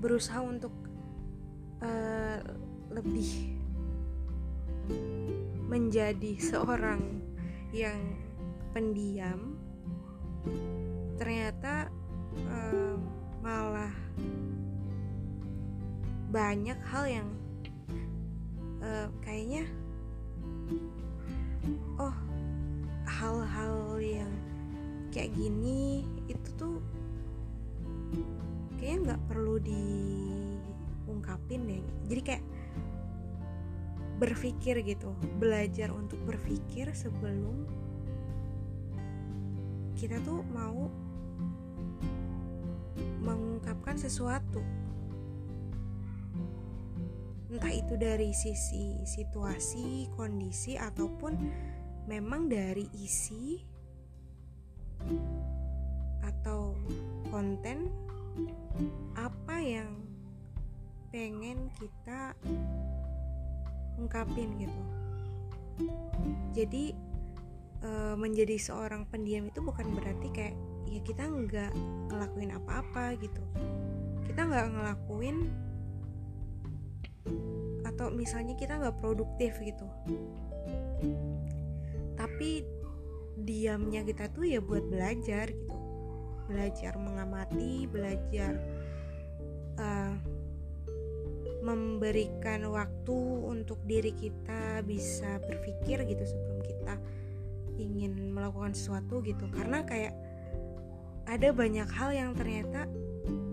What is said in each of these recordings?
berusaha untuk uh, lebih menjadi seorang yang pendiam ternyata uh, malah banyak hal yang kayak berpikir gitu belajar untuk berpikir sebelum kita tuh mau mengungkapkan sesuatu. Entah itu dari sisi situasi, kondisi ataupun memang dari isi atau konten apa yang pengen kita ungkapin gitu. Jadi e, menjadi seorang pendiam itu bukan berarti kayak ya kita nggak ngelakuin apa-apa gitu. Kita nggak ngelakuin atau misalnya kita nggak produktif gitu tapi diamnya kita tuh ya buat belajar gitu belajar mengamati belajar uh, memberikan waktu untuk diri kita bisa berpikir gitu sebelum kita ingin melakukan sesuatu gitu. Karena kayak ada banyak hal yang ternyata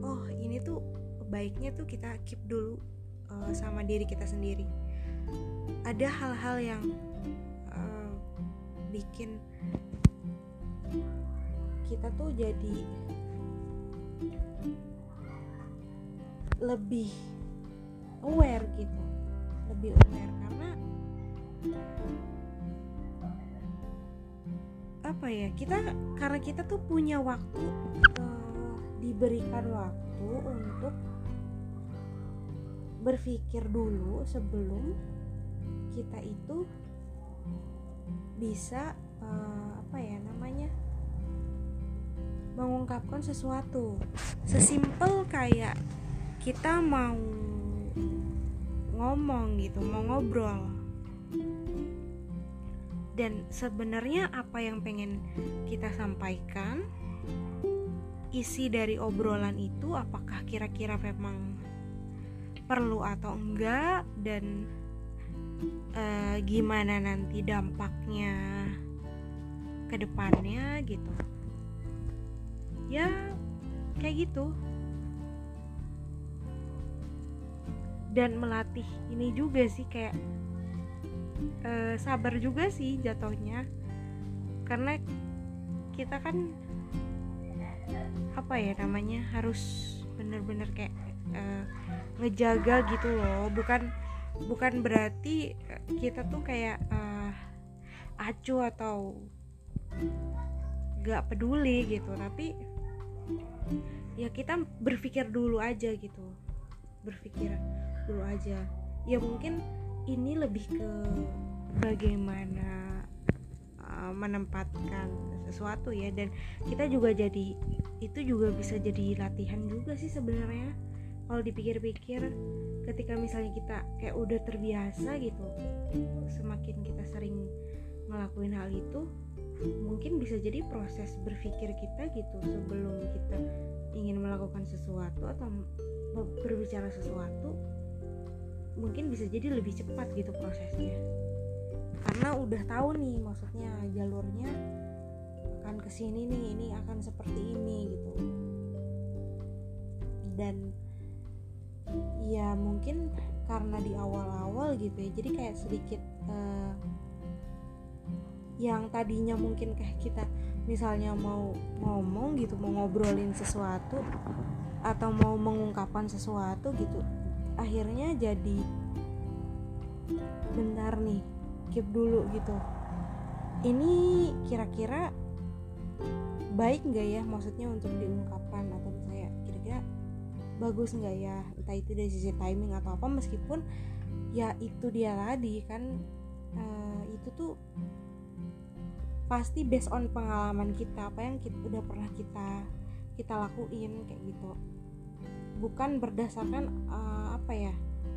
oh ini tuh baiknya tuh kita keep dulu uh, sama diri kita sendiri. Ada hal-hal yang uh, bikin kita tuh jadi lebih aware gitu. Lebih aware karena apa ya kita karena kita tuh punya waktu uh, diberikan waktu untuk berpikir dulu sebelum kita itu bisa uh, apa ya namanya mengungkapkan sesuatu. Sesimpel kayak kita mau ngomong gitu mau ngobrol. Dan sebenarnya apa yang pengen kita sampaikan isi dari obrolan itu apakah kira-kira memang perlu atau enggak dan uh, gimana nanti dampaknya ke depannya gitu. Ya kayak gitu dan melatih ini juga sih kayak uh, sabar juga sih jatuhnya. Karena kita kan apa ya namanya harus bener-bener kayak uh, ngejaga gitu loh. Bukan bukan berarti kita tuh kayak uh, acuh atau gak peduli gitu. Tapi ya kita berpikir dulu aja gitu berpikir dulu aja. Ya mungkin ini lebih ke bagaimana uh, menempatkan sesuatu ya. Dan kita juga jadi itu juga bisa jadi latihan juga sih sebenarnya. Kalau dipikir-pikir ketika misalnya kita kayak udah terbiasa gitu semakin kita sering ngelakuin hal itu mungkin bisa jadi proses berpikir kita gitu sebelum kita ingin melakukan sesuatu atau berbicara sesuatu mungkin bisa jadi lebih cepat gitu prosesnya. Karena udah tahu nih maksudnya jalurnya akan ke sini nih ini akan seperti ini gitu. Dan ya mungkin karena di awal-awal gitu ya jadi kayak sedikit uh, yang tadinya mungkin kayak kita misalnya mau ngomong gitu mau ngobrolin sesuatu atau mau mengungkapkan sesuatu gitu akhirnya jadi bentar nih keep dulu gitu. Ini kira-kira baik nggak ya maksudnya untuk diungkapkan atau misalnya kira-kira bagus nggak ya entah itu dari sisi timing atau apa meskipun ya itu dia tadi kan uh, itu tuh pasti based on pengalaman kita apa yang kita udah pernah kita kita lakuin kayak gitu. Bukan berdasarkan uh, apa ya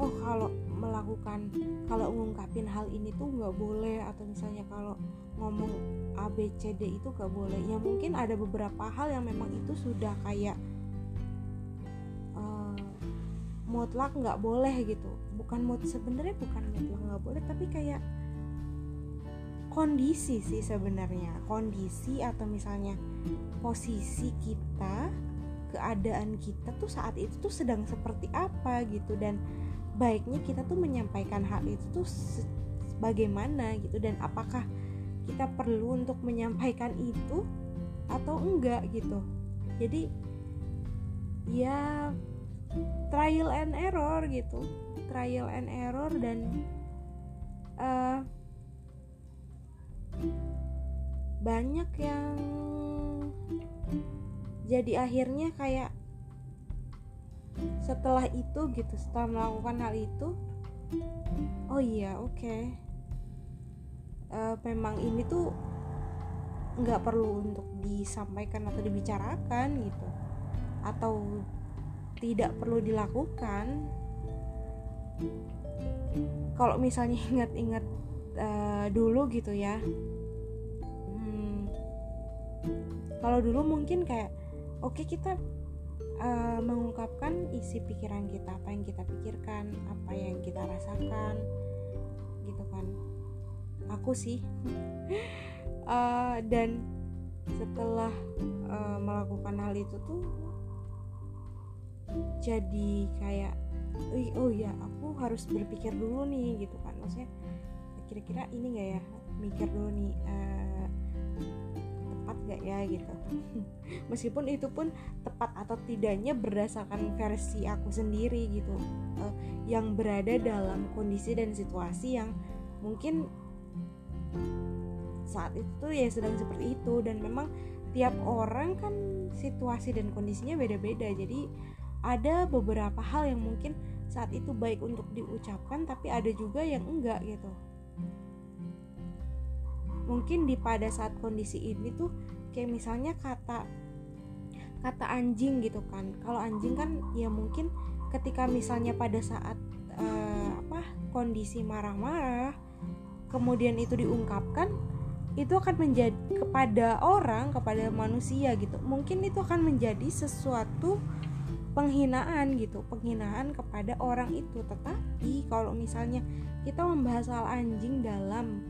oh kalau melakukan kalau mengungkapin hal ini tuh nggak boleh atau misalnya kalau ngomong A B C D itu nggak boleh. Ya mungkin ada beberapa hal yang memang itu sudah kayak uh, mutlak nggak boleh gitu. Bukan mut sebenarnya bukan mutlak nggak boleh tapi kayak kondisi sih sebenarnya. Kondisi atau misalnya posisi kita keadaan kita tuh saat itu tuh sedang seperti apa gitu. Dan baiknya kita tuh menyampaikan hal itu tuh bagaimana gitu. Dan apakah kita perlu untuk menyampaikan itu atau enggak gitu. Jadi ya trial and error gitu. Trial and error dan uh, banyak yang jadi akhirnya kayak setelah itu gitu setelah melakukan hal itu oh iya oke okay. uh, memang ini tuh nggak perlu untuk disampaikan atau dibicarakan gitu atau tidak perlu dilakukan kalau misalnya ingat-ingat uh, dulu gitu ya kalau dulu mungkin kayak oke okay, kita uh, mengungkapkan isi pikiran kita apa yang kita pikirkan apa yang kita rasakan gitu kan. Aku sih. Uh, dan setelah uh, melakukan hal itu tuh jadi kayak oh ya aku harus berpikir dulu nih gitu kan. Maksudnya kira-kira ini nggak ya? Mikir dulu nih uh, tepat gak ya gitu. Meskipun itu pun tepat atau tidaknya berdasarkan versi aku sendiri gitu. Uh, yang berada dalam kondisi dan situasi yang mungkin saat itu ya sedang seperti itu. Dan memang tiap orang kan situasi dan kondisinya beda-beda. Jadi ada beberapa hal yang mungkin saat itu baik untuk diucapkan tapi ada juga yang enggak gitu mungkin di pada saat kondisi ini tuh kayak misalnya kata kata anjing gitu kan. Kalau anjing kan ya mungkin ketika misalnya pada saat uh, apa kondisi marah-marah kemudian itu diungkapkan itu akan menjadi kepada orang kepada manusia gitu. Mungkin itu akan menjadi sesuatu penghinaan gitu penghinaan kepada orang itu. Tetapi kalau misalnya kita membahas soal anjing dalam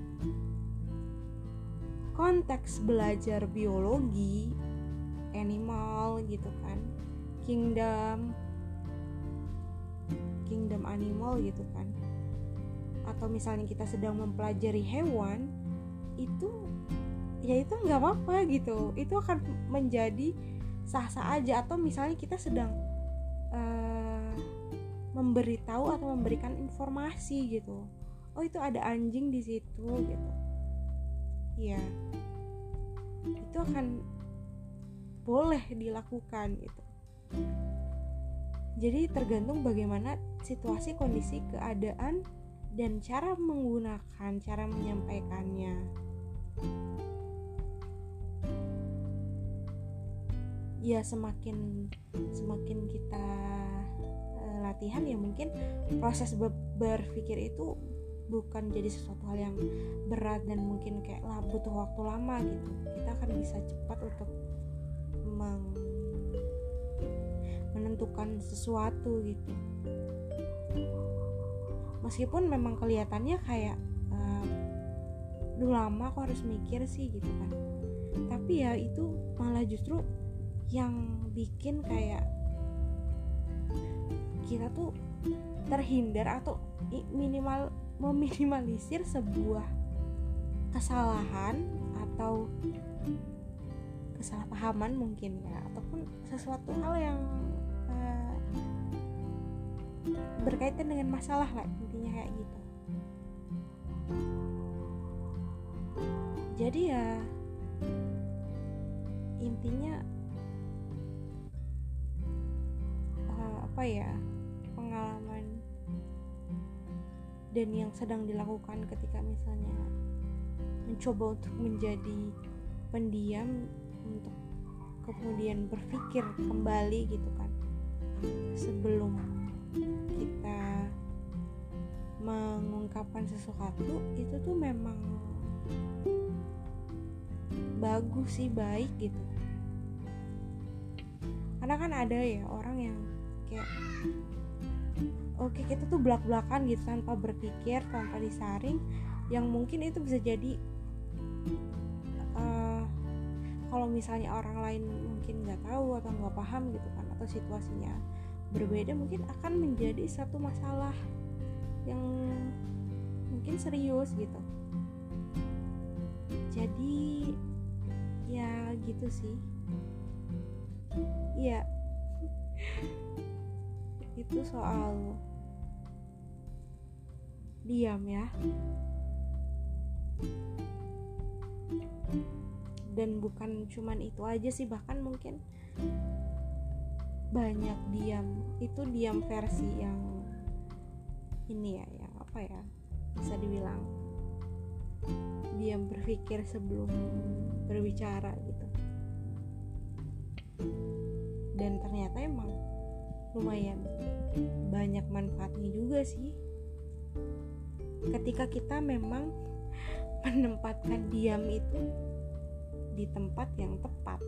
konteks belajar biologi animal gitu kan kingdom kingdom animal gitu kan atau misalnya kita sedang mempelajari hewan itu ya itu nggak apa-apa gitu. Itu akan menjadi sah-sah aja. Atau misalnya kita sedang uh, memberitahu atau memberikan informasi gitu. Oh itu ada anjing di situ gitu ya itu akan boleh dilakukan gitu. Jadi tergantung bagaimana situasi kondisi keadaan dan cara menggunakan cara menyampaikannya. Ya semakin semakin kita uh, latihan ya mungkin proses berpikir itu bukan jadi sesuatu hal yang berat dan mungkin kayak lah butuh waktu lama gitu. Kita akan bisa cepat untuk meng menentukan sesuatu gitu. Meskipun memang kelihatannya kayak uh, lama kok harus mikir sih gitu kan. Tapi ya itu malah justru yang bikin kayak kita tuh terhindar atau minimal meminimalisir sebuah kesalahan atau kesalahpahaman mungkin ya ataupun sesuatu hal yang uh, berkaitan dengan masalah lah intinya kayak gitu. Jadi ya intinya uh, apa ya dan yang sedang dilakukan ketika misalnya mencoba untuk menjadi pendiam untuk kemudian berpikir kembali gitu kan. Sebelum kita mengungkapkan sesuatu itu tuh memang bagus sih baik gitu. Karena kan ada ya orang yang kayak oke kita tuh belak belakan gitu tanpa berpikir tanpa disaring yang mungkin itu bisa jadi uh, kalau misalnya orang lain mungkin nggak tahu atau nggak paham gitu kan atau situasinya berbeda mungkin akan menjadi satu masalah yang mungkin serius gitu. Jadi ya gitu sih. Iya itu soal diam ya. Dan bukan cuman itu aja sih bahkan mungkin banyak diam. Itu diam versi yang ini ya yang apa ya bisa dibilang diam berpikir sebelum berbicara gitu. Dan ternyata emang lumayan. Banyak manfaatnya juga sih. Ketika kita memang menempatkan diam itu di tempat yang tepat.